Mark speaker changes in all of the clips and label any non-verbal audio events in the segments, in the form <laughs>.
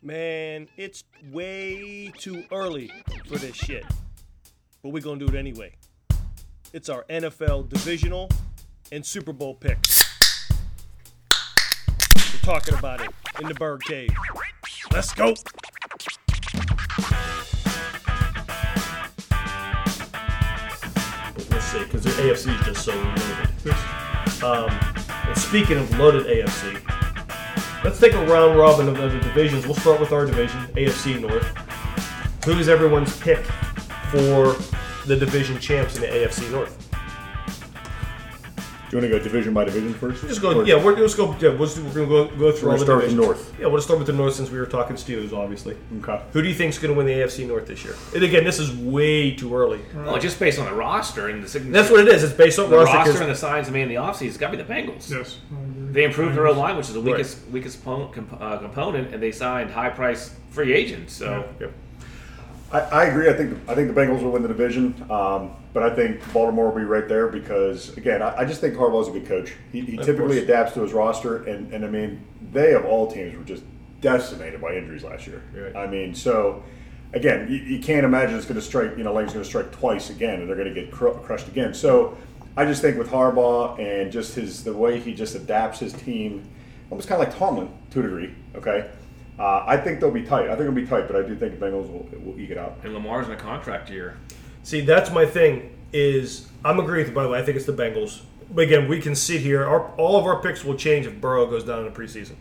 Speaker 1: Man, it's way too early for this shit. But we're going to do it anyway. It's our NFL divisional and Super Bowl picks. We're talking about it in the Burgh Cave. Let's go. Let's see, because the AFC is just so loaded. Um, and speaking of loaded AFC, let's take a round robin of, of the divisions. We'll start with our division, AFC North. Who's everyone's pick for the division champs in the AFC North?
Speaker 2: Do you want to go division by division first?
Speaker 1: Just go.
Speaker 2: Or-
Speaker 1: Yeah, we're just go. Yeah, we'll, we're gonna go, go through
Speaker 2: We're
Speaker 1: all
Speaker 2: gonna
Speaker 1: the
Speaker 2: start with the
Speaker 1: divisions.
Speaker 2: North.
Speaker 1: Yeah, we'll start with the North since we were talking Steelers, obviously.
Speaker 2: Okay.
Speaker 1: Who do you think's going to win the AFC North this year? And again, this is way too early.
Speaker 3: Well, just based on the roster and the signature.
Speaker 1: That's what it is. It's based on
Speaker 3: the
Speaker 1: roster.
Speaker 3: roster
Speaker 1: 'cause-
Speaker 3: and the signs made in the offseason. It's got to be the Bengals.
Speaker 4: Yes. Hmm.
Speaker 3: They improved their O line, which is the weakest weakest component, comp- uh, component, and they signed high price free agents. So
Speaker 1: Yep.
Speaker 2: I, I agree. I think I think the Bengals will win the division, um, but I think Baltimore will be right there because again, I, I just think Harbaugh's a good coach. He, he typically
Speaker 1: course.
Speaker 2: adapts to his roster, and, and I mean, they of all teams were just decimated by injuries last year.
Speaker 1: Right.
Speaker 2: I mean, so again, you, you can't imagine it's going to strike. You know, Lane's going to strike twice again, and they're going to get cr- crushed again. So I just think with Harbaugh and just his the way he just adapts his team, almost kind of like Tomlin to a degree. Okay. Uh, I think they'll be tight. I think it'll be tight, but I do think the Bengals will, will eke it out.
Speaker 3: and Lamar's in a contract year.
Speaker 1: See, that's my thing. Is I'm agreeing with you. By the way, I think it's the Bengals. But again, we can sit here. Our, all of our picks will change if Burrow goes down in the preseason.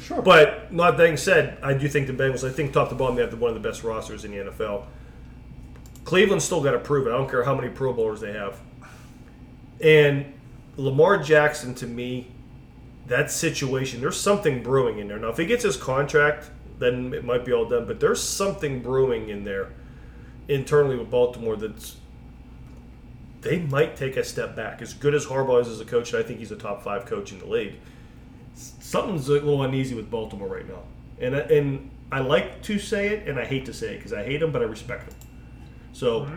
Speaker 2: Sure.
Speaker 1: But not that being said, I do think the Bengals. I think top to bottom they have the- one of the best rosters in the NFL. Cleveland's still got to prove it. I don't care how many Pro Bowlers they have. And Lamar Jackson, to me, that situation, there's something brewing in there. Now, if he gets his contract, then it might be all done. But there's something brewing in there internally with Baltimore that's they might take a step back. As good as Harbaugh is as a coach, and I think he's a top five coach in the league. Something's a little uneasy with Baltimore right now, and and I like to say it, and I hate to say it because I hate him, but I respect him. So, mm-hmm.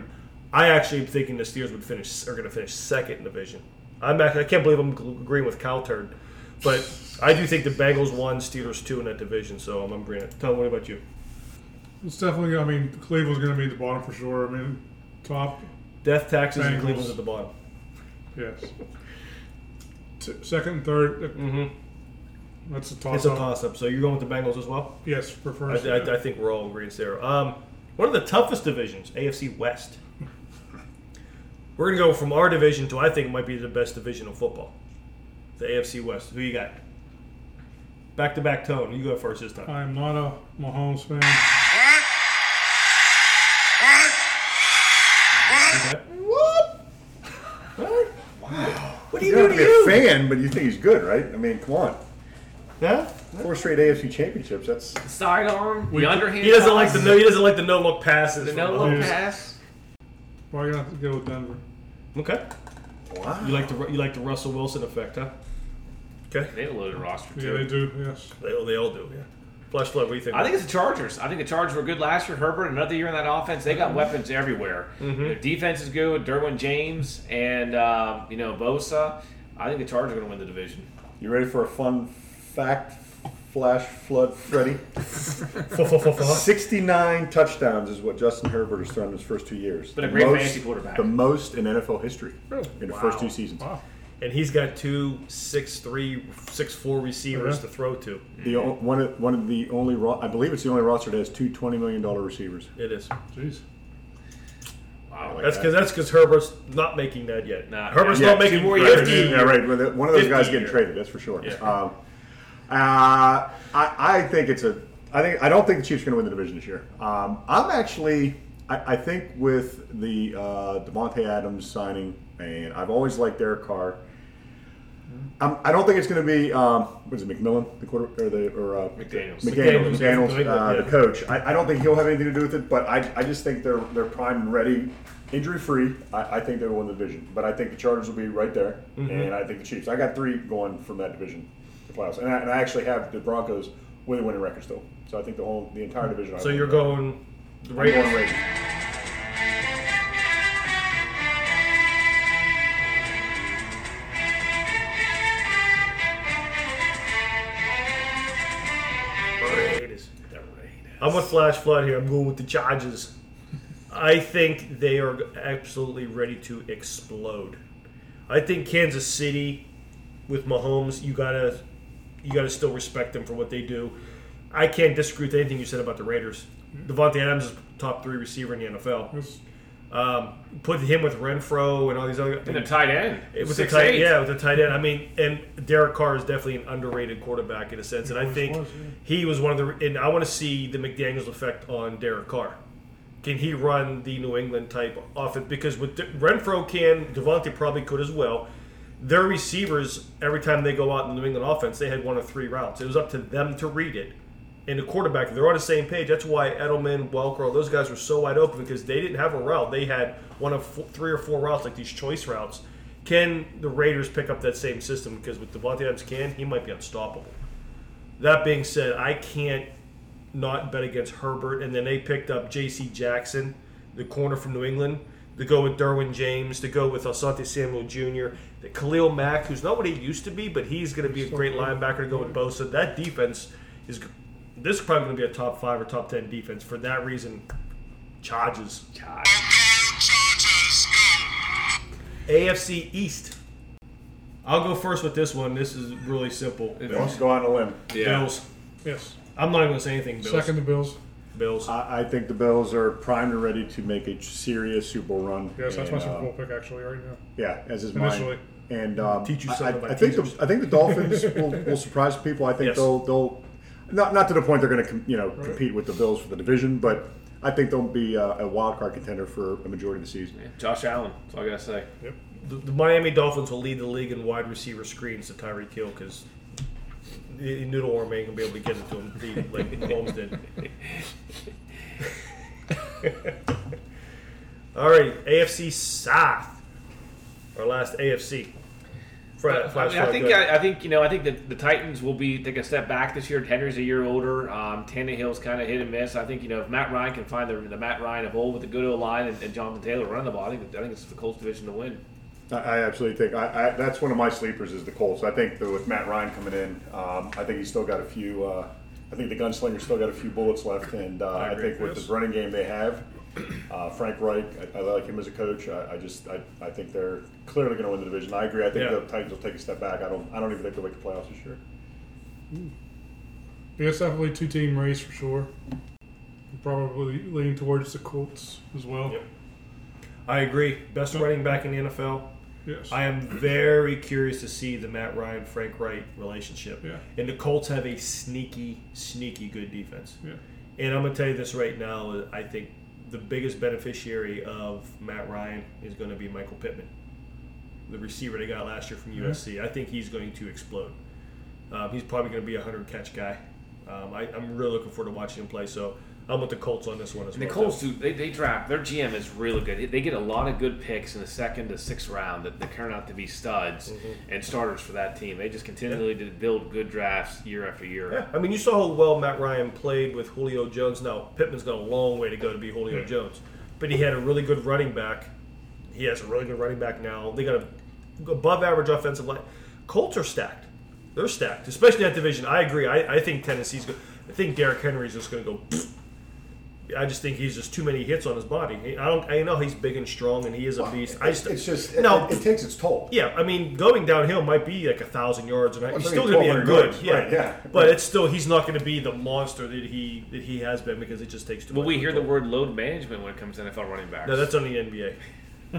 Speaker 1: I actually am thinking the Steelers would finish are going to finish second in the division. I'm I can't believe I'm agreeing with Cal Turd, but I do think the Bengals one, Steelers two in that division. So I'm agreeing. Tell me what about you?
Speaker 4: It's definitely. I mean, Cleveland's going to be at the bottom for sure. I mean, top.
Speaker 1: Death taxes and
Speaker 4: Bengals.
Speaker 1: Cleveland's at the bottom.
Speaker 4: Yes. T- second and third. uh,
Speaker 1: Mm-hmm.
Speaker 4: That's a toss
Speaker 1: It's a toss up. So you're going with the Bengals as well?
Speaker 4: Yes, for
Speaker 1: I,
Speaker 4: first.
Speaker 1: I, I think we're all in agreement there. Um, one of the toughest divisions, AFC West. We're gonna go from our division to I think it might be the best division of football, the AFC West. Who you got? Back to back tone. You go first this time.
Speaker 4: I'm not a Mahomes fan.
Speaker 1: Okay. What? What? What do you
Speaker 2: You don't
Speaker 1: do
Speaker 2: have
Speaker 1: to
Speaker 2: to be a fan, but you think he's good, right? I mean, come on.
Speaker 1: Huh?
Speaker 2: Four straight AFC championships. That's
Speaker 3: Sidearm, the underhand.
Speaker 1: He doesn't like the no. He doesn't like the no look passes.
Speaker 3: the no look pass.
Speaker 4: Probably gonna have to go with Denver.
Speaker 1: Okay.
Speaker 2: wow.
Speaker 1: You like the you like the Russell Wilson effect, huh? Okay.
Speaker 3: They have a loaded roster
Speaker 4: Yeah, they do. Yes.
Speaker 1: They, all- they all do. Yeah. Flash flood. What do you think?
Speaker 3: I think it's the Chargers. I think the Chargers were good last year. Herbert, another year in that offense. They got weapons everywhere. Their defense is good. Derwin James and um, you know Bosa. I think the Chargers are going to win the division.
Speaker 2: You ready for a fun fact? Flash flood, Freddy. <laughs> 69 touchdowns is what Justin Herbert has thrown in his first two years.
Speaker 3: Been a
Speaker 2: The
Speaker 3: great
Speaker 2: most-
Speaker 3: fantasy quarterback.
Speaker 2: The most in NFL history
Speaker 4: Really?
Speaker 2: in the
Speaker 3: Wow.
Speaker 2: first two seasons.
Speaker 4: Wow.
Speaker 1: and he's got two six three six four receivers
Speaker 4: Yeah.
Speaker 1: to throw to.
Speaker 2: The o- one of, one of the only ro- I believe it's the only roster that has two $20 million receivers.
Speaker 1: It is.
Speaker 4: Jeez.
Speaker 3: Wow.
Speaker 2: Like
Speaker 1: That's
Speaker 2: that.
Speaker 1: because that's because Herbert's not making that yet.
Speaker 3: Nah,
Speaker 1: Herbert's
Speaker 3: yeah.
Speaker 1: not making
Speaker 3: Two more
Speaker 1: fifty.
Speaker 2: Yeah, right. Well, the- One of those
Speaker 1: 50
Speaker 2: guys getting
Speaker 1: year.
Speaker 2: traded. That's for sure.
Speaker 1: Yeah.
Speaker 2: Um, uh, I, I think it's a. I think I don't think the Chiefs are going to win the division this year. Um, I'm actually. I, I think with the uh, Davante Adams signing, and I've always liked Derek Carr. Um, I don't think it's going to be um, what is it McMillan, the quarter or the or uh,
Speaker 3: McDaniels.
Speaker 2: McDaniels,
Speaker 1: McDaniels,
Speaker 2: McDaniels,
Speaker 1: yeah.
Speaker 2: uh, the coach. I, I don't think he'll have anything to do with it, but I, I just think they're they're primed and ready, injury free. I, I think they'll win the division, but I think the Chargers will be right there, and I think the Chiefs. I got three going from that division, playoffs, and I, and I actually have the Broncos with a winning record still. So I think the whole the entire division.
Speaker 1: So you're going the
Speaker 2: going
Speaker 1: Raiders.
Speaker 2: Raiders.
Speaker 1: Raiders. I'm with Flash Flood here. I'm going with the Chargers. I think they are absolutely ready to explode. I think Kansas City with Mahomes, you gotta you gotta still respect them for what they do. I can't disagree with anything you said about the Raiders. Davante Adams is top three receiver in the NFL.
Speaker 4: It's-
Speaker 1: Um, put him with Renfrow and all these other
Speaker 3: And a tight end.
Speaker 1: with the
Speaker 3: Six,
Speaker 1: tight,
Speaker 3: eight.
Speaker 1: yeah, with the tight end. I mean, and Derek Carr is definitely an underrated quarterback in a sense, and I think
Speaker 4: was, yeah.
Speaker 1: he was one of the. And I want to see the McDaniel's effect on Derek Carr. Can he run the New England type offense? Because with De- Renfrow can, Davante probably could as well. Their receivers, every time they go out in the New England offense, they had one of three routes. It was up to them to read it. And the quarterback, they're on the same page. That's why Edelman, Welker, those guys were so wide open because they didn't have a route. They had one of four, three or four routes, like these choice routes. Can the Raiders pick up that same system? Because with Davante Adams can, he might be unstoppable. That being said, I can't not bet against Herbert. And then they picked up J.C. Jackson, the corner from New England, to go with Derwin James, to go with Asante Samuel Jr., the Khalil Mack, who's not what he used to be, but he's going to be a great linebacker to go with Bosa. That defense is this is probably going to be a top five or top ten defense. For that reason, charges.
Speaker 3: God.
Speaker 1: AFC East. I'll go first with this one. This is really simple.
Speaker 2: Let's go on a limb.
Speaker 3: Yeah.
Speaker 1: Bills.
Speaker 4: Yes.
Speaker 1: I'm not even going to say anything. Bills.
Speaker 4: Second, the Bills.
Speaker 1: Bills.
Speaker 2: I, I think the Bills are primed and ready to make a serious Super Bowl run.
Speaker 4: Yes, that's my
Speaker 2: And,
Speaker 4: Super
Speaker 2: uh,
Speaker 4: Bowl pick actually right now.
Speaker 2: Yeah, as is
Speaker 4: Initially.
Speaker 2: mine. And um,
Speaker 1: Teach you
Speaker 2: I-
Speaker 1: something
Speaker 2: I,
Speaker 1: about
Speaker 2: I think the, I think the Dolphins <laughs> will, will surprise people. I think
Speaker 1: Yes.
Speaker 2: they'll they'll not not to the point they're going to you know compete with the Bills for the division, but I think they'll be a, a wild card contender for a majority of the season.
Speaker 3: Josh Allen. That's all I gotta say.
Speaker 4: Yep.
Speaker 1: the, the Miami Dolphins will lead the league in wide receiver screens to Tyreek Hill because Noodle Worm ain't gonna be able to get it to him like Mahomes did. <laughs> All right, AFC South. Our last AFC.
Speaker 3: I, mean, I think. I, I think you know I think that the Titans will be take a step back this year. Henry's a year older. Um, Tannehill's kind of hit and miss. I think you know if Matt Ryan can find the, the Matt Ryan of old with the good old line and, and Jonathan Taylor running the ball, I think I think it's the Colts division to win.
Speaker 2: I, I absolutely think I, I, that's one of my sleepers is the Colts. I think that with Matt Ryan coming in, um, I think he's still got a few. Uh, I think the gunslinger's still got a few bullets left, and uh, I,
Speaker 1: agree.
Speaker 2: think with
Speaker 4: Yes.
Speaker 2: the running game they have, uh, Frank Reich, I, I like him as a coach. I, I just I, I think they're clearly going to win the division. I agree. I think
Speaker 1: Yeah.
Speaker 2: the Titans will take a step back. I don't I don't even think they'll make the playoffs this year.
Speaker 4: Yeah, it's definitely two team race for sure. Probably leaning towards the Colts as well.
Speaker 1: Yep. I agree. Best running back in the NFL.
Speaker 4: Yes.
Speaker 1: I am very curious to see the Matt Ryan Frank Reich relationship.
Speaker 4: Yeah.
Speaker 1: And the Colts have a sneaky, sneaky good defense.
Speaker 4: yeah.
Speaker 1: And I'm going to tell you this right now. I think the biggest beneficiary of Matt Ryan is going to be Michael Pittman, the receiver they got last year from USC. I think he's going to explode. Um, he's probably going to be a 100 catch guy. Um, I, I'm really looking forward to watching him play. So I'm with the Colts on this one as
Speaker 3: And the. Colts do they, they draft their GM is really good. They get a lot of good picks in the second to sixth round that, that turn out to be studs
Speaker 1: Mm-hmm.
Speaker 3: and starters for that team. They just continually to build good drafts year after year.
Speaker 1: Yeah, I mean, you saw how well Matt Ryan played with Julio Jones. Now Pittman's got a long way to go to be Julio Jones, but he had a really good running back. He has a really good running back now. They got a above average offensive line. Colts are stacked. They're stacked, especially that division. I agree. I, I think Tennessee's good. I think Derrick Henry's just going to go. Pfft. I just think he's just too many hits on his body. I don't. I know he's big and strong, and he is a beast. I just,
Speaker 2: it's just
Speaker 1: no.
Speaker 2: it, it takes its toll.
Speaker 1: Yeah, I mean, going downhill might be like a thousand yards, and I he's still going to be a good,
Speaker 2: yards,
Speaker 1: yeah,
Speaker 2: right, yeah.
Speaker 1: But it's still he's not going to be the monster that he that he has been because it just takes too
Speaker 3: Will
Speaker 1: much.
Speaker 3: we hear the word load management when it comes to NFL running backs?
Speaker 1: No, that's on the NBA. <laughs>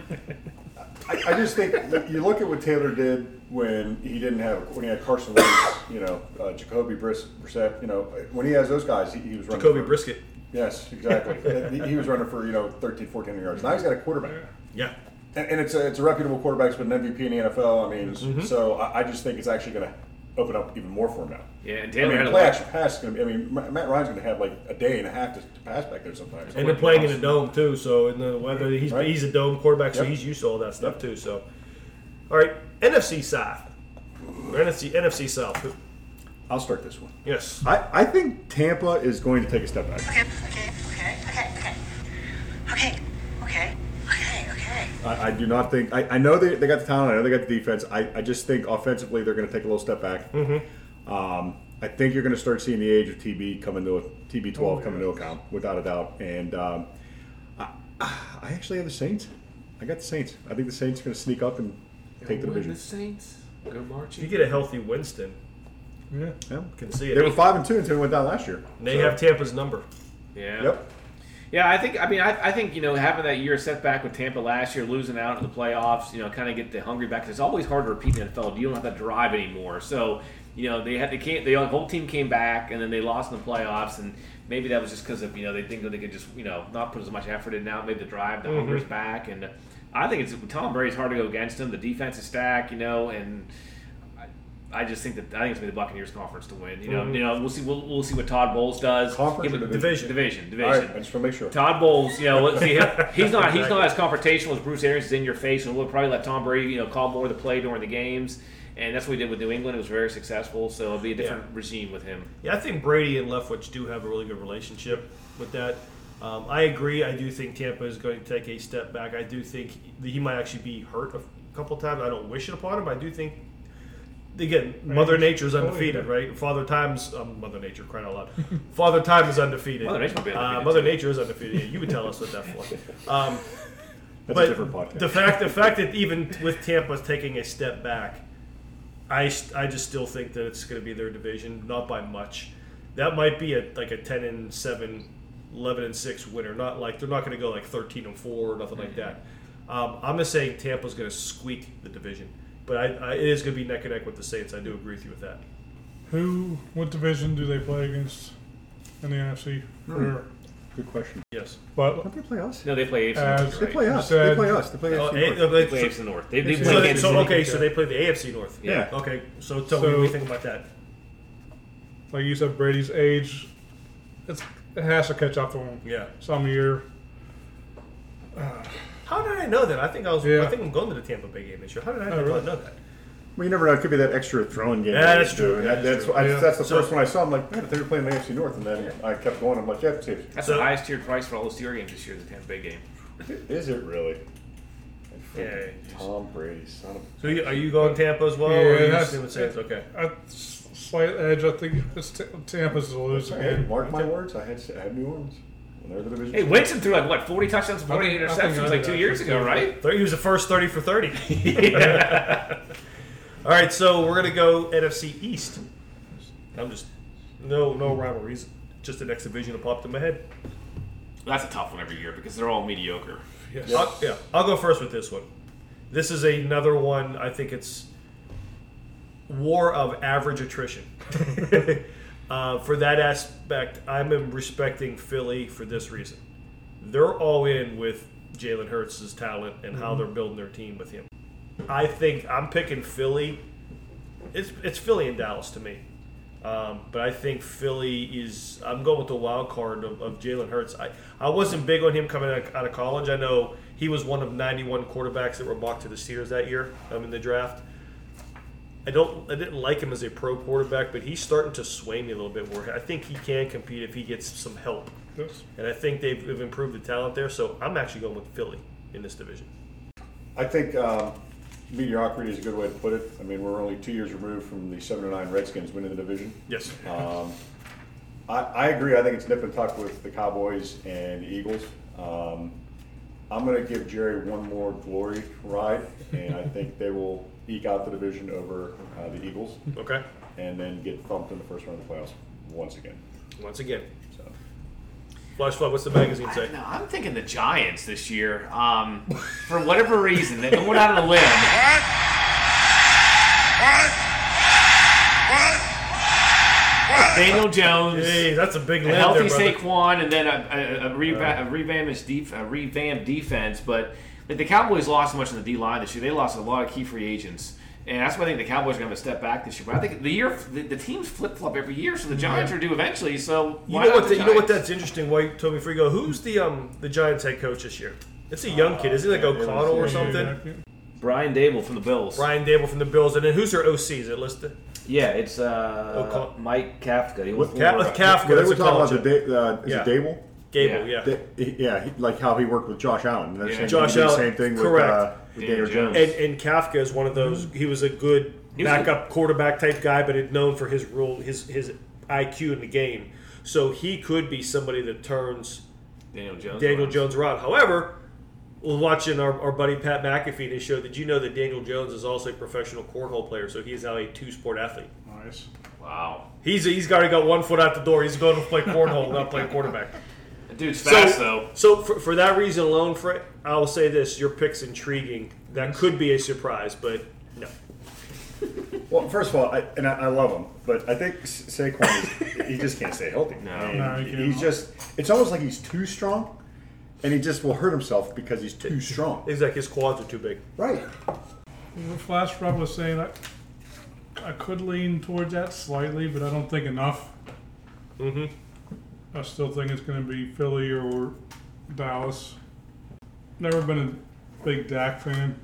Speaker 2: I, I just think you look at what Taylor did when he didn't have when he had Carson Wentz, you know, uh, Jacoby Brissett, you know, when he has those guys, he, he was running.
Speaker 1: Jacoby
Speaker 2: for-
Speaker 1: Brisket.
Speaker 2: Yes, exactly. <laughs> he, he was running for you know 13, 14 yards. Now he's got a quarterback.
Speaker 1: Yeah,
Speaker 2: And, and it's a it's a reputable quarterback. He's been an MVP in the NFL. I mean,
Speaker 1: Mm-hmm.
Speaker 2: so I, I just think it's actually going to open up even more for him now.
Speaker 3: yeah, and
Speaker 2: I mean,
Speaker 3: had a
Speaker 2: play
Speaker 3: lot-
Speaker 2: action pass is going to be. I mean, Matt Ryan's going to have like a day and a half to, to pass back there sometimes.
Speaker 1: and they're playing in a dome too. So in the weather, he's
Speaker 2: Right.
Speaker 1: he's a dome quarterback, so
Speaker 2: Yep.
Speaker 1: he's used to all that stuff too. So, all right, NFC South, NFC NFC South.
Speaker 2: I'll start this one.
Speaker 1: Yes,
Speaker 2: I, I think Tampa is going to take a step back.
Speaker 5: Okay, okay, okay, okay, okay. Okay, okay, okay, okay.
Speaker 2: I, I do not think. I, I know they, they got the talent. I know they got the defense. I, I just think offensively they're going to take a little step back. Mm-hmm. Um, I think you're going to start seeing the age of TB come into TB12 come into account without a doubt. And um, I, I actually have the Saints. I got the Saints. I think the Saints are going to sneak up and take the division.
Speaker 3: The Saints go
Speaker 1: If you get a healthy Winston,
Speaker 4: Yeah.
Speaker 2: Yeah.
Speaker 1: can see it.
Speaker 2: They were five and two until we went down last year.
Speaker 1: they
Speaker 2: So-
Speaker 1: have Tampa's number.
Speaker 3: Yeah.
Speaker 2: Yep.
Speaker 3: Yeah, I think. I mean, I, I think you know having that year setback with Tampa last year, losing out in the playoffs, you know, kind of get the hungry back. it's always hard to repeat in the NFL. You don't have that drive anymore. So you know they had they can't. The whole team came back and then they lost in the playoffs, and maybe that was just because of you know they think that they could just you know not put as much effort in now. Maybe the drive, the mm-hmm. hunger's back, and I think it's Tom Brady's hard to go against him. The defense is stacked, you know, and. I- just think that I think it's gonna be the Buccaneers conference to win. You know, you know, we'll see. We'll, we'll see what Todd Bowles does.
Speaker 2: Conference
Speaker 3: Yeah,
Speaker 1: division?
Speaker 3: division, division.
Speaker 2: All right. I just want to make sure.
Speaker 3: Todd Bowles, you know, let's see, <laughs> he's not he's not as confrontational as Bruce Arians is in your face, and we'll probably let Tom Brady, you know, call more of the play during the games, and that's what we did with New England. It was very successful, so it'll be a different
Speaker 1: Yeah.
Speaker 3: regime with him.
Speaker 1: Yeah, I think Brady and Leftwich do have a really good relationship with that. Um, I agree. I do think Tampa is going to take a step back. I do think he, he might actually be hurt a couple times. I don't wish it upon him, but I do think. Again, Mother Nature's undefeated,
Speaker 4: yeah.
Speaker 1: right? Father Time's um, Mother Nature, crying out loud. Father Time is undefeated.
Speaker 3: Mother Nature might be
Speaker 1: Uh, Mother
Speaker 3: too.
Speaker 1: Nature is undefeated. Yeah, you would tell us what that for. <laughs> Um,
Speaker 2: That's
Speaker 1: but
Speaker 2: a different podcast.
Speaker 1: the fact, the fact that even with Tampa taking a step back, I, I just still think that it's going to be their division, not by much. That might be a like a ten and 7, 11 and six winner. Not like they're not going to go like thirteen and four or nothing like that. Um, I'm just saying Tampa's going to squeak the division, but I, I, it is going to be neck and neck with the Saints. I do agree with you with that.
Speaker 4: Who? What division do they play against in the NFC? For,
Speaker 2: Good question.
Speaker 1: Yes.
Speaker 4: but
Speaker 2: Don't they play us?
Speaker 3: No, they play AFC
Speaker 4: As-
Speaker 3: North.
Speaker 2: They
Speaker 3: right?
Speaker 2: play us.
Speaker 4: Said-
Speaker 2: they play us. They play
Speaker 1: Oh,
Speaker 2: us.
Speaker 1: eh, uh,
Speaker 3: They
Speaker 1: but-
Speaker 3: play
Speaker 1: so,
Speaker 3: AFC North. They, they
Speaker 4: So
Speaker 3: play
Speaker 1: so,
Speaker 3: Kansas
Speaker 1: so-
Speaker 3: City.
Speaker 1: okay, so they play the AFC North.
Speaker 2: Yeah.
Speaker 1: Okay, so tell me what
Speaker 4: So-
Speaker 1: you think about that.
Speaker 4: like you said, Brady's age, it's, it has to catch up to him.
Speaker 1: Yeah.
Speaker 4: Some year.
Speaker 1: How did I know that? I think I was.
Speaker 4: Yeah.
Speaker 1: I think I'm going to the Tampa Bay game this year. How did I
Speaker 4: Oh,
Speaker 1: not
Speaker 4: really?
Speaker 1: know that?
Speaker 2: Well, you never know. It could be that extra throwing game.
Speaker 1: Yeah, that's true. Yeah,
Speaker 2: That-
Speaker 1: that's
Speaker 2: that's
Speaker 1: true.
Speaker 2: I,
Speaker 4: Yeah.
Speaker 2: that's the
Speaker 1: So-
Speaker 2: first one I saw. I'm like, man, they were playing the AFC North, and then I kept going. I'm like, yeah, it's it.
Speaker 3: That's
Speaker 1: So-
Speaker 3: the highest tiered price for all the Steelers games this year, the Tampa Bay game.
Speaker 2: Is it really?
Speaker 1: Yeah.
Speaker 2: Tom Brady, son of.
Speaker 1: So you, are you going Tampa as well,
Speaker 4: Yeah,
Speaker 1: or are you
Speaker 4: that's-
Speaker 1: just doing Saints? Okay.
Speaker 4: A s- slight edge. I think it's t- Tampa's to lose
Speaker 2: Hey,
Speaker 4: again.
Speaker 2: mark my words. I had I had New Orleans. And they're the division.
Speaker 3: Hey, Winston threw like what forty touchdowns, forty
Speaker 4: I think- I
Speaker 3: interceptions like two years ago, right?
Speaker 1: Thir- He was the first thirty for thirty. <laughs> All right, so we're gonna go NFC East. I'm just no no rivalries, just the next division that popped in my head.
Speaker 3: That's a tough one every year because they're all mediocre.
Speaker 4: Yes.
Speaker 1: I'll, yeah, I'll go first with this one. This is another one. I think it's war of average attrition. <laughs> uh, for that aspect, I'm respecting Philly for this reason. They're all in with Jalen Hurts' talent and how they're building their team with him. I think I'm picking Philly. It's it's Philly and Dallas to me. Um, but I think Philly is. I'm going with the wild card of, of Jalen Hurts. I, I wasn't big on him coming out, out of college. I know he was one of 91 quarterbacks that were mocked to the Steelers that year um, in the draft. I don't. I didn't like him as a pro quarterback, but he's starting to sway me a little bit. more. I think he can compete if he gets some help,
Speaker 4: Yes.
Speaker 1: and I think they've, they've improved the talent there. So I'm actually going with Philly in this division.
Speaker 2: I think um, mediocrity is a good way to put it. I mean, we're only two years removed from the seven and nine Redskins winning the division.
Speaker 1: Yes.
Speaker 2: Um, I, I agree. I think it's nip and tuck with the Cowboys and the Eagles. Um, I'm going to give Jerry one more glory ride, and I think they will eke out the division over uh, the Eagles,
Speaker 1: Okay.
Speaker 2: and then get thumped in the first round of the playoffs once again.
Speaker 1: Once again,
Speaker 2: So
Speaker 1: Flash Flood. What's the magazine say?
Speaker 3: no, I'm thinking the Giants this year. Um, for whatever reason, they're going out on a limb. Daniel Jones,
Speaker 1: Hey, that's a big
Speaker 3: a
Speaker 1: limb
Speaker 3: healthy
Speaker 1: there, brother.
Speaker 3: Saquon, and then a, a, a, reva- a revamped def- a revamped defense. But like, the Cowboys lost so much in the D line this year. They lost a lot of key free agents. And that's why I think the Cowboys are going to step back this year. But I think the year the, the teams flip flop every year, so the Giants are due eventually. So
Speaker 1: You
Speaker 3: why
Speaker 1: know
Speaker 3: not
Speaker 1: what?
Speaker 3: the
Speaker 1: The, you know what? That's interesting. Why, Toby, before you go, who's the um the Giants head coach this year? It's a young kid. Is he like
Speaker 2: yeah, it was-
Speaker 1: O'Connell or
Speaker 2: yeah,
Speaker 1: something?
Speaker 3: Brian Daboll from the Bills.
Speaker 1: Brian Daboll from the Bills, and then who's their OC? Is it listed?
Speaker 3: Yeah, it's uh,
Speaker 1: O'Con-
Speaker 3: Mike Kafka. He
Speaker 1: With Ka- with Kafka.
Speaker 2: Well, they
Speaker 1: that's
Speaker 2: were talking about the da- uh, is
Speaker 1: Yeah.
Speaker 2: it Daboll?
Speaker 1: Gable,
Speaker 3: Yeah.
Speaker 1: yeah.
Speaker 2: They- he- yeah, he, like how he worked with Josh Allen. They're
Speaker 3: Yeah.
Speaker 2: saying
Speaker 1: Josh
Speaker 2: the
Speaker 1: Allen,
Speaker 2: same thing
Speaker 1: correct.
Speaker 2: with, uh, with
Speaker 3: Daniel
Speaker 2: Daniel Jones.
Speaker 3: Jones.
Speaker 1: And, and Kafka is one of those. He was a good
Speaker 3: was
Speaker 1: backup quarterback type guy, but it known for his role, his his IQ in the game. So he could be somebody that turns
Speaker 3: Daniel Jones.
Speaker 1: Daniel
Speaker 3: around.
Speaker 1: Jones around. However, we're watching our, our buddy Pat McAfee. They show, Did you know that Daniel Jones is also a professional cornhole player? So he is now a two sport athlete.
Speaker 4: Nice.
Speaker 3: Wow.
Speaker 1: He's he's already got one foot out the door. He's going to play cornhole, not play quarterback. <laughs>
Speaker 3: That dude's fast
Speaker 1: so,
Speaker 3: though.
Speaker 1: so for, for that reason alone, Fred, I will say this: your pick's intriguing. That could be a surprise, but no. <laughs>
Speaker 2: Well, first of all, I, and I, I love him, but I think Sa- Saquon is he just can't stay healthy.
Speaker 3: No.
Speaker 2: And
Speaker 4: No, he can't.
Speaker 2: he's just it's almost like he's too strong, and he just will hurt himself because he's too strong.
Speaker 1: It's like his quads are too big.
Speaker 2: Right.
Speaker 4: What Flash Rob was saying, I, I could lean towards that slightly, but I don't think enough.
Speaker 1: Mm-hmm.
Speaker 4: I still think it's going to be Philly or Dallas. Never been a big Dak fan.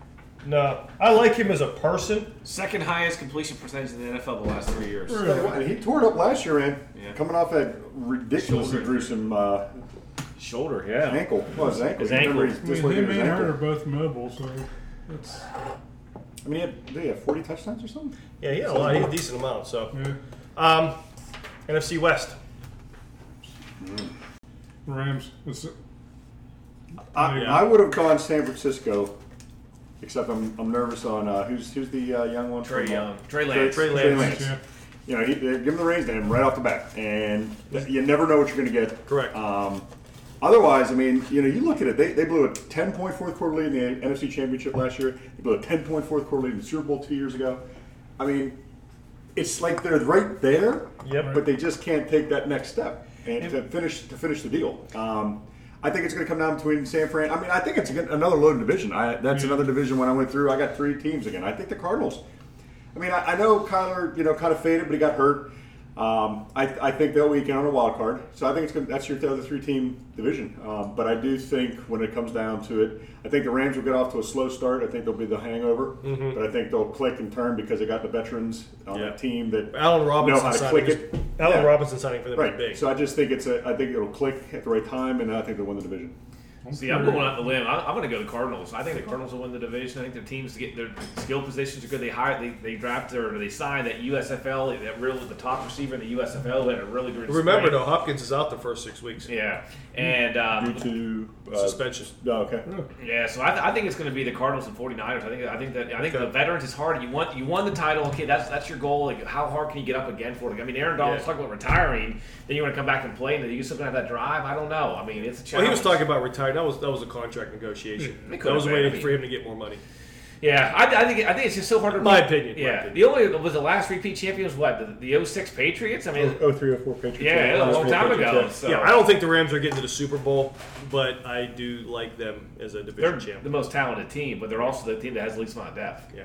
Speaker 1: No, I like him as a person.
Speaker 3: Second highest completion percentage in the NFL the last three years.
Speaker 2: And he tore it up last year, man.
Speaker 3: Yeah.
Speaker 2: Coming off that ridiculously
Speaker 3: Shoulder.
Speaker 2: gruesome uh,
Speaker 3: Shoulder, yeah.
Speaker 2: ankle. Well, his ankle.
Speaker 3: His
Speaker 2: You remember
Speaker 3: ankle.
Speaker 4: I mean,
Speaker 2: dislocated
Speaker 4: him
Speaker 2: his
Speaker 4: and her are both mobile, so it's
Speaker 2: I mean, he had, did he have 40 touchdowns or something?
Speaker 1: Yeah, he had a lot. He had a decent amount. So,
Speaker 4: yeah.
Speaker 1: um, NFC West.
Speaker 4: Rams. It's,
Speaker 2: I,
Speaker 4: Yeah.
Speaker 2: I would have gone San Francisco, except I'm, I'm nervous on uh, who's who's the uh, young one?
Speaker 3: Trey
Speaker 2: from, uh,
Speaker 3: Young. Trey
Speaker 2: Trey,
Speaker 3: Lance.
Speaker 1: Trey
Speaker 2: Trey
Speaker 1: Lance.
Speaker 2: Lance.
Speaker 4: yeah.
Speaker 2: You know, he, give him the reins to him right off the bat, and th- you never know what you're going to get.
Speaker 1: Correct.
Speaker 2: Um, otherwise, I mean, you know, you look at it. They, they blew a 10 point fourth quarter lead in the NFC Championship last year. They blew a 10 point fourth quarter lead in the Super Bowl two years ago. I mean, it's like they're right there,
Speaker 1: Yep.
Speaker 2: but they just can't take that next step and to finish to finish the deal. Um, I think it's going to come down between San Fran. I mean, I think it's another loaded division. I, that's another division. When I went through, I got three teams again. I think the Cardinals. I mean, I, I know Kyler, you know, kind of faded, but he got hurt. Um, I, I think they'll weaken on a wild card, so I think it's gonna, that's your other three team division. Um, but I do think when it comes down to it, I think the Rams will get off to a slow start. I think they'll be the hangover, but I think they'll click and turn because they got the veterans on
Speaker 1: Yeah.
Speaker 2: that team that
Speaker 1: Allen
Speaker 2: know
Speaker 1: Robinson
Speaker 2: how to
Speaker 1: signing.
Speaker 2: click it.
Speaker 1: Allen
Speaker 2: Yeah.
Speaker 1: Robinson signing for them
Speaker 2: Right.
Speaker 1: big.
Speaker 2: So I just think it's a. I think it'll click at the right time, and I think they'll win the division.
Speaker 3: See, I'm going out the limb. I, I'm going to go the Cardinals. I think the Cardinals will win the division. I think their teams get their skill positions are good. They hired, they, they drafted or they signed that USFL, that real the top receiver in the USFL who had a really good.
Speaker 1: Remember,
Speaker 3: spring.
Speaker 1: though, Hopkins is out the first six weeks.
Speaker 3: Yeah, and um,
Speaker 2: Due to uh,
Speaker 1: Suspension.
Speaker 2: Oh, okay.
Speaker 3: Yeah, so I, th- I think it's going to be the Cardinals and 49ers. I think I think that I think
Speaker 1: Okay.
Speaker 3: the veterans is hard. You want you won the title. Okay, that's that's your goal. Like how hard can you get up again for it? I mean, Aaron Donald's
Speaker 1: Yeah.
Speaker 3: talking about retiring. Then you want to come back and play, and you still going to have that drive. I don't know. I mean, it's a challenge.
Speaker 1: Well, he was talking about retiring. That was that was a contract negotiation.
Speaker 3: Hmm.
Speaker 1: That was
Speaker 3: have
Speaker 1: waiting
Speaker 3: been. I
Speaker 1: for him to get more money.
Speaker 3: Yeah, I, I think I think it's just so hard to.
Speaker 1: My opinion, my
Speaker 3: Yeah,
Speaker 1: opinion.
Speaker 3: the only was the last repeat champions. What the, the 06 Patriots? I mean,
Speaker 2: Oh, oh three or four Patriots.
Speaker 3: yeah, a long time ago. So
Speaker 1: Yeah, I don't think the Rams are getting to the Super Bowl, but I do like them as a division
Speaker 3: they're
Speaker 1: division
Speaker 3: the most talented team, but they're also the team that has the least amount of depth.
Speaker 1: Yeah.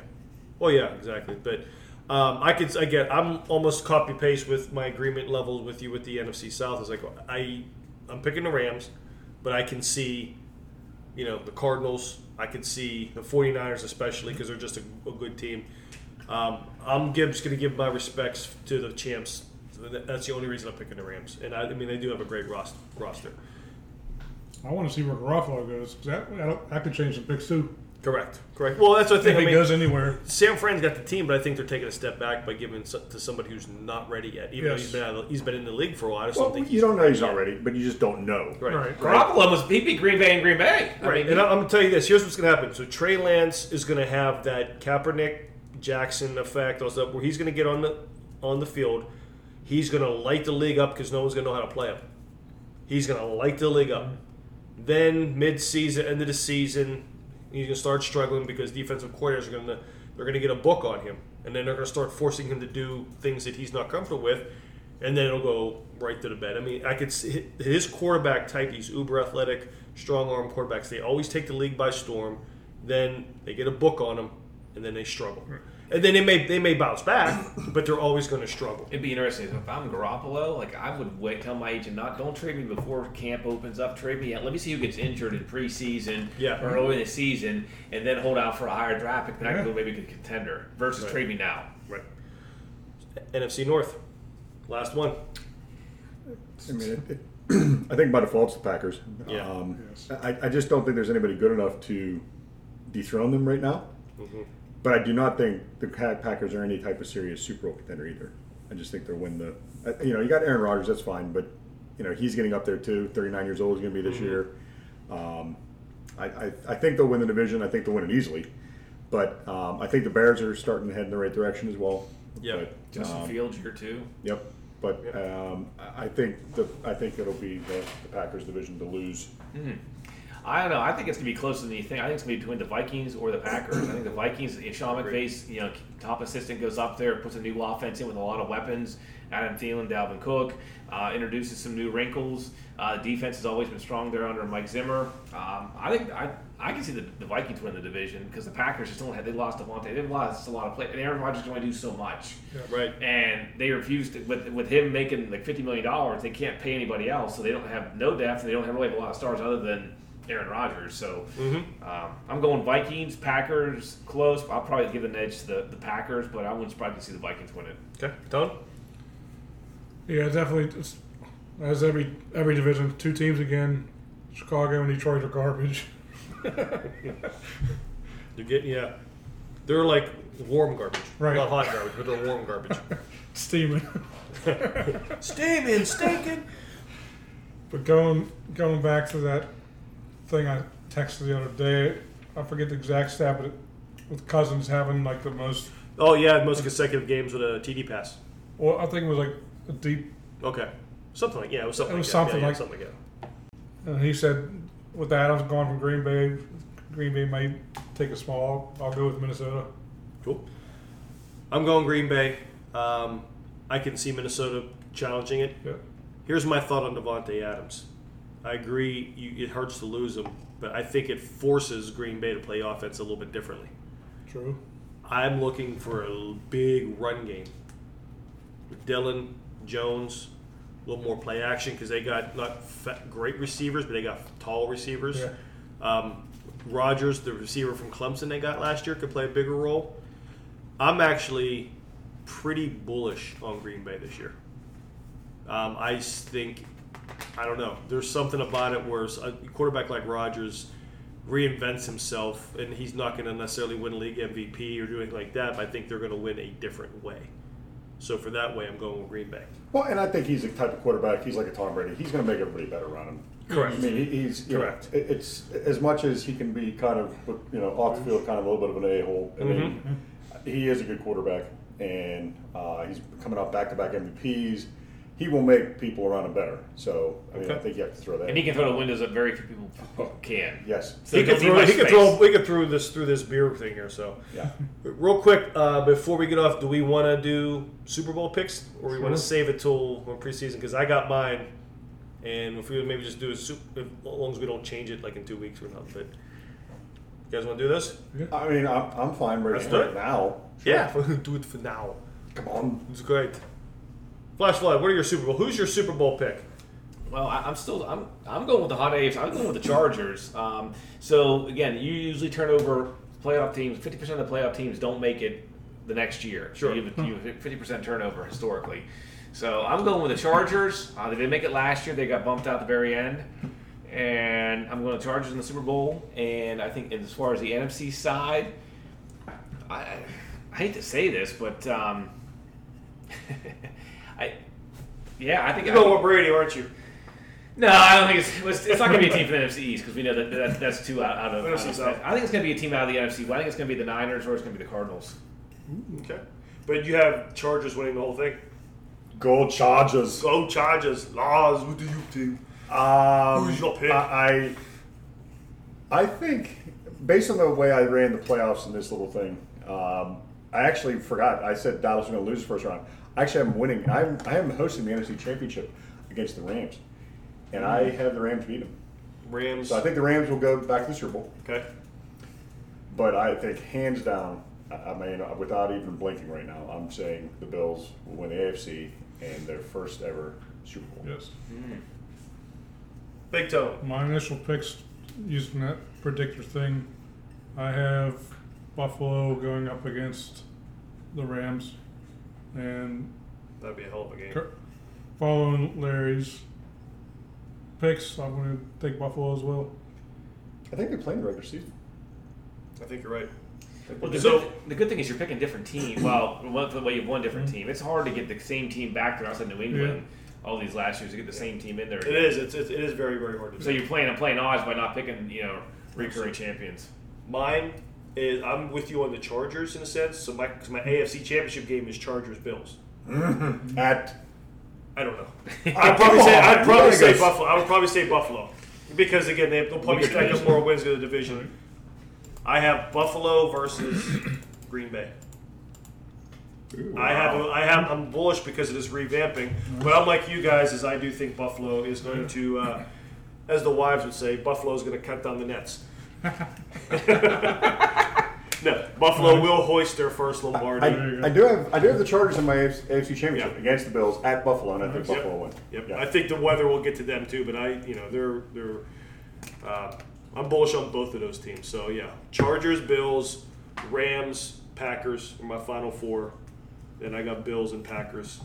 Speaker 1: Well, yeah, exactly. But um, I could again, I'm almost copy paste with my agreement levels with you with the NFC South. Is like I, I'm picking the Rams, but I can see, you know, the Cardinals. I can see the 49ers, especially because they're just a, a good team. Um, I'm Gibbs going to give my respects to the champs. That's the only reason I'm picking the Rams, and I, I mean they do have a great roster.
Speaker 4: I want to see where Garoppolo goes because that, that could change some picks too.
Speaker 1: Correct. Correct. Well, that's what I
Speaker 4: If
Speaker 1: think.
Speaker 4: he
Speaker 1: I mean,
Speaker 4: goes anywhere,
Speaker 1: San Fran's got the team, but I think they're taking a step back by giving to somebody who's not ready yet. Even
Speaker 4: Yes.
Speaker 1: though he's been out of he's been in the league for a while. I just
Speaker 2: Well,
Speaker 1: don't think
Speaker 2: you don't know he's not ready, but you just don't know.
Speaker 1: Right.
Speaker 4: Right.
Speaker 3: Garoppolo was he beat Green Bay and Green Bay. I
Speaker 1: Right.
Speaker 3: mean,
Speaker 1: and I- I'm gonna tell you this. Here's what's gonna happen. So Trey Lance is gonna have that Kaepernick Jackson effect, all stuff, where he's gonna get on the on the field. He's gonna light the league up because no one's gonna know how to play him. He's gonna light the league up. Mm-hmm. Then mid-season, end of the season, he's gonna start struggling because defensive coordinators are gonna they're gonna get a book on him, and then they're gonna start forcing him to do things that he's not comfortable with, and then it'll go right to the bed. I mean, I could see his quarterback type. These uber athletic, strong arm quarterbacks. They always take the league by storm. Then they get a book on them, and then they struggle. And then they may they may bounce back, but they're always going to struggle.
Speaker 3: It'd be interesting if I'm Garoppolo. Like I would wait, tell my agent not don't trade me before camp opens up. Trade me. Yet. Let me see who gets injured in preseason
Speaker 1: Yeah.
Speaker 3: or early in the season, and then hold out for a higher draft pick. Then I can
Speaker 4: Yeah.
Speaker 3: go maybe a contender versus
Speaker 1: Right.
Speaker 3: trade me now.
Speaker 1: Right. NFC North, last one.
Speaker 2: I mean, it, it, <clears throat> I think by default it's the Packers.
Speaker 1: Yeah.
Speaker 2: Um,
Speaker 4: Yes.
Speaker 2: I, I just don't think there's anybody good enough to dethrone them right now. But I do not think the Packers are any type of serious Super Bowl contender either. I just think they'll win the. uh, You know, you got Aaron Rodgers, that's fine, but you know he's getting up there too. Thirty nine years old, is going to be this year. Um, I, I, I think they'll win the division. I think they'll win it easily, but um, I think the Bears are starting to head in the right direction as well.
Speaker 1: Yeah.
Speaker 3: Justin
Speaker 2: um,
Speaker 3: Fields here too.
Speaker 2: Yep. But um, I I think the I think it'll be the, the Packers division to lose.
Speaker 3: I don't know. I think it's gonna be closer than you think. I think it's gonna be between the Vikings or the Packers. I think the Vikings, if Sean McVay's, you know, top assistant goes up there, puts a new offense in with a lot of weapons. Adam Thielen, Dalvin Cook, uh, introduces some new wrinkles. Uh, defense has always been strong there under Mike Zimmer. Um, I think I, I can see the, the Vikings win the division because the Packers just don't have. They lost Davante. They've lost a lot of play. And Aaron Rodgers can only do so much.
Speaker 1: Right.
Speaker 3: And they refused to, with with him making like fifty million dollars. They can't pay anybody else, so they don't have no depth. And they don't have really have a lot of stars other than Aaron Rodgers. So um, I'm going Vikings, Packers, close. I'll probably give an edge to the, the Packers, but I wouldn't surprise to see the Vikings win it.
Speaker 1: Okay. Tone?
Speaker 4: Yeah, definitely. It's, as every every division, two teams again. Chicago and Detroit are garbage. <laughs>
Speaker 1: They're getting, yeah. They're like warm garbage.
Speaker 4: Right.
Speaker 1: Not hot garbage, but they're warm garbage. <laughs>
Speaker 4: Steaming. <laughs>
Speaker 1: Steaming, stinking.
Speaker 4: But going going back to that thing I texted the other day, I forget the exact stat, but it, with Cousins having like the most,
Speaker 1: Oh, yeah, most consecutive games with a TD pass.
Speaker 4: well, I think it was like a deep.
Speaker 1: Okay. Something like, yeah, it was something
Speaker 4: It was
Speaker 1: like that.
Speaker 4: something
Speaker 1: yeah, yeah,
Speaker 4: like-
Speaker 1: something like that.
Speaker 4: And he said, with Adams going from Green Bay, Green Bay may take a small. I'll go with Minnesota.
Speaker 1: Cool. I'm going Green Bay. Um, I can see Minnesota challenging it.
Speaker 4: Yeah.
Speaker 1: Here's my thought on Davante Adams. I agree, you, it hurts to lose them, but I think it forces Green Bay to play offense a little bit differently.
Speaker 4: True.
Speaker 1: I'm looking for a big run game with Dylan Jones, a little more play action because they got not great receivers, but they got tall receivers.
Speaker 4: Yeah.
Speaker 1: Um, Rodgers, the receiver from Clemson they got last year, could play a bigger role. I'm actually pretty bullish on Green Bay this year. Um, I think, I don't know, there's something about it where a quarterback like Rodgers reinvents himself, and he's not going to necessarily win league MVP or do anything like that, but I think they're going to win a different way. So for that way, I'm going with Green Bay.
Speaker 2: Well, and I think he's the type of quarterback. He's like a Tom Brady. He's going to make everybody better around him.
Speaker 1: Correct.
Speaker 2: I mean, he- he's you know,
Speaker 1: Correct.
Speaker 2: it's as much as he can be kind of you know off the field, kind of a little bit of an a hole. I mean, he is a good quarterback, and uh, he's coming off back to back MVPs. He will make people around him better. So I mean, I think you have to throw that.
Speaker 3: And he can throw to windows that very few people can.
Speaker 2: Yes.
Speaker 3: So
Speaker 1: he
Speaker 3: don't
Speaker 1: could throw.
Speaker 3: much
Speaker 1: He could throw. We could through this through this beer thing here. So,
Speaker 2: Yeah. <laughs>
Speaker 1: real quick uh, before we get off, do we want to do Super Bowl picks, or we want to save it till when preseason? Because I got mine, and if we would maybe just do a super, as long as we don't change it like in two weeks or nothing. But you guys want to do this?
Speaker 2: I mean, I'm, I'm fine right,
Speaker 1: Let's do it.
Speaker 2: now.
Speaker 1: Yeah, <laughs> do it for now.
Speaker 2: Come on.
Speaker 1: It's great. Flash flood. What are your Super Bowl? Who's your Super Bowl pick?
Speaker 3: Well, I, I'm still I'm I'm going with the hot AFC. I'm going with the Chargers. Um, so again, you usually turn over playoff teams. Fifty percent of the playoff teams don't make it the next year.
Speaker 1: Sure.
Speaker 3: you have, you fifty percent turnover historically. So I'm going with the Chargers. Uh, they didn't make it last year. They got bumped out at the very end. And I'm going to Chargers in the Super Bowl. And I think as far as the NFC side, I, I, I hate to say this, but um, <laughs> I yeah, I think
Speaker 1: You're
Speaker 3: I-
Speaker 1: going with Brady, aren't you?
Speaker 3: no, I don't think it's it's, it's not going to be a team from the NFC East because we know that, that that's two out, out of.
Speaker 1: NFC
Speaker 3: out of-
Speaker 1: South.
Speaker 3: I think it's going to be a team out of the NFC. Well, I think it's going to be the Niners or it's going to be the Cardinals.
Speaker 1: Okay. But you have Chargers winning the whole thing.
Speaker 2: Go Chargers.
Speaker 1: Go Chargers. Laws. What do you think?
Speaker 2: Um,
Speaker 1: Who's your pick?
Speaker 2: I, I I think based on the way I ran the playoffs in this little thing, um, I actually forgot. I said Dallas was going to lose the first round. Actually, I'm winning. I'm I am hosting the NFC Championship against the Rams, and I mm. have the Rams beat them.
Speaker 1: Rams.
Speaker 2: So I think the Rams will go back to the Super Bowl.
Speaker 1: okay.
Speaker 2: But I think hands down, I I mean, uh, without even blinking right now, I'm saying the Bills will win the AFC and their first ever Super Bowl.
Speaker 4: Yes. Mm.
Speaker 1: Big Tone.
Speaker 4: My initial picks using that predictor thing, I have Buffalo going up against the Rams, and
Speaker 1: That'd be a hell of a game.
Speaker 4: cur- following Larry's picks, I'm going to take Buffalo as well.
Speaker 2: I think they're playing the regular season.
Speaker 1: I think you're right.
Speaker 3: Well, the,
Speaker 1: So-
Speaker 3: good, the good thing is you're picking different team. <clears throat> Well, one, the way you've one different mm-hmm. team. It's hard to get the same team back there outside New England all these last years to get the same team in there.
Speaker 1: It
Speaker 3: again.
Speaker 1: is. It's, it's, it is very, very hard to do.
Speaker 3: So you're playing and playing odds by not picking, you know, recurring champions.
Speaker 1: Mine is I'm with you on the Chargers in a sense. So my 'cause my AFC Championship game is Chargers Bills.
Speaker 2: At
Speaker 1: I don't know. <laughs> I'd probably say I'd probably say. Buffalo. I would probably say Buffalo because again they, they'll probably stack up more wins in the division. I have Buffalo versus <coughs> Green Bay. I have I have I'm bullish because of this revamping, but I'm like you guys as I do think Buffalo is going to, uh, as the wives would say, Buffalo is going to cut down the nets. <laughs> no, Buffalo will hoist their first Lombardi.
Speaker 2: I, I do have I do have the Chargers in my AFC, AFC Championship
Speaker 1: Yeah.
Speaker 2: against the Bills at Buffalo, and I think
Speaker 1: Yep.
Speaker 2: Buffalo will win.
Speaker 1: Yep.
Speaker 2: Yeah.
Speaker 1: I think the weather will get to them too, but I, you know, they're they're. Uh, I'm bullish on both of those teams. So yeah, Chargers, Bills, Rams, Packers are my final four. Then I got Bills and Packers,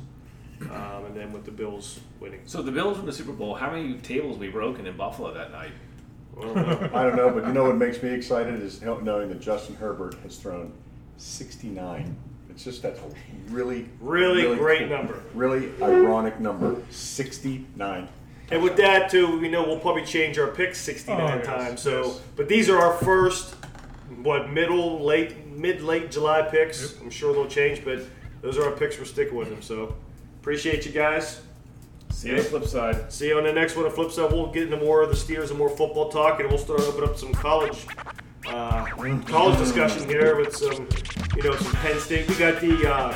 Speaker 1: um, and then with the Bills winning.
Speaker 3: So the Bills win the Super Bowl. How many tables we broken in Buffalo that night?
Speaker 1: I don't know.
Speaker 2: I don't know, but you know what makes me excited is knowing that Justin Herbert has thrown 69. It's just that's a really,
Speaker 1: Really great number.
Speaker 2: really ironic number. 69.
Speaker 1: and with that too, we know we'll probably change our picks 69
Speaker 4: Oh, yes,
Speaker 1: times. So,
Speaker 4: yes.
Speaker 1: but these are our first, what middle, late, mid, late July picks. I'm sure they'll change, but those are our picks. We're sticking with them. So, appreciate you guys.
Speaker 3: See you on the flip side.
Speaker 1: See you on the next one. On the flip side, we'll get into more of the Steers and more football talk, and we'll start opening up some college, uh, college discussion here with some, you know, some Penn State. We got the uh,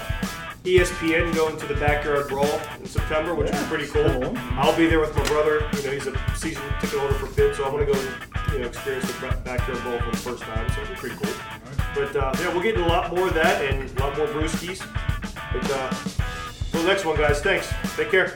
Speaker 1: ESPN going to the backyard brawl in September, which
Speaker 2: Yeah,
Speaker 1: is pretty cool.
Speaker 2: cool.
Speaker 1: I'll be there with my brother. You know, he's a season ticket holder for Pitt, so I'm gonna go, and, you know, experience the backyard brawl for the first time. So it'll be pretty cool. But uh, yeah, we'll get into a lot more of that and a lot more brewskis. But uh, till the next one, guys. Thanks. Take care.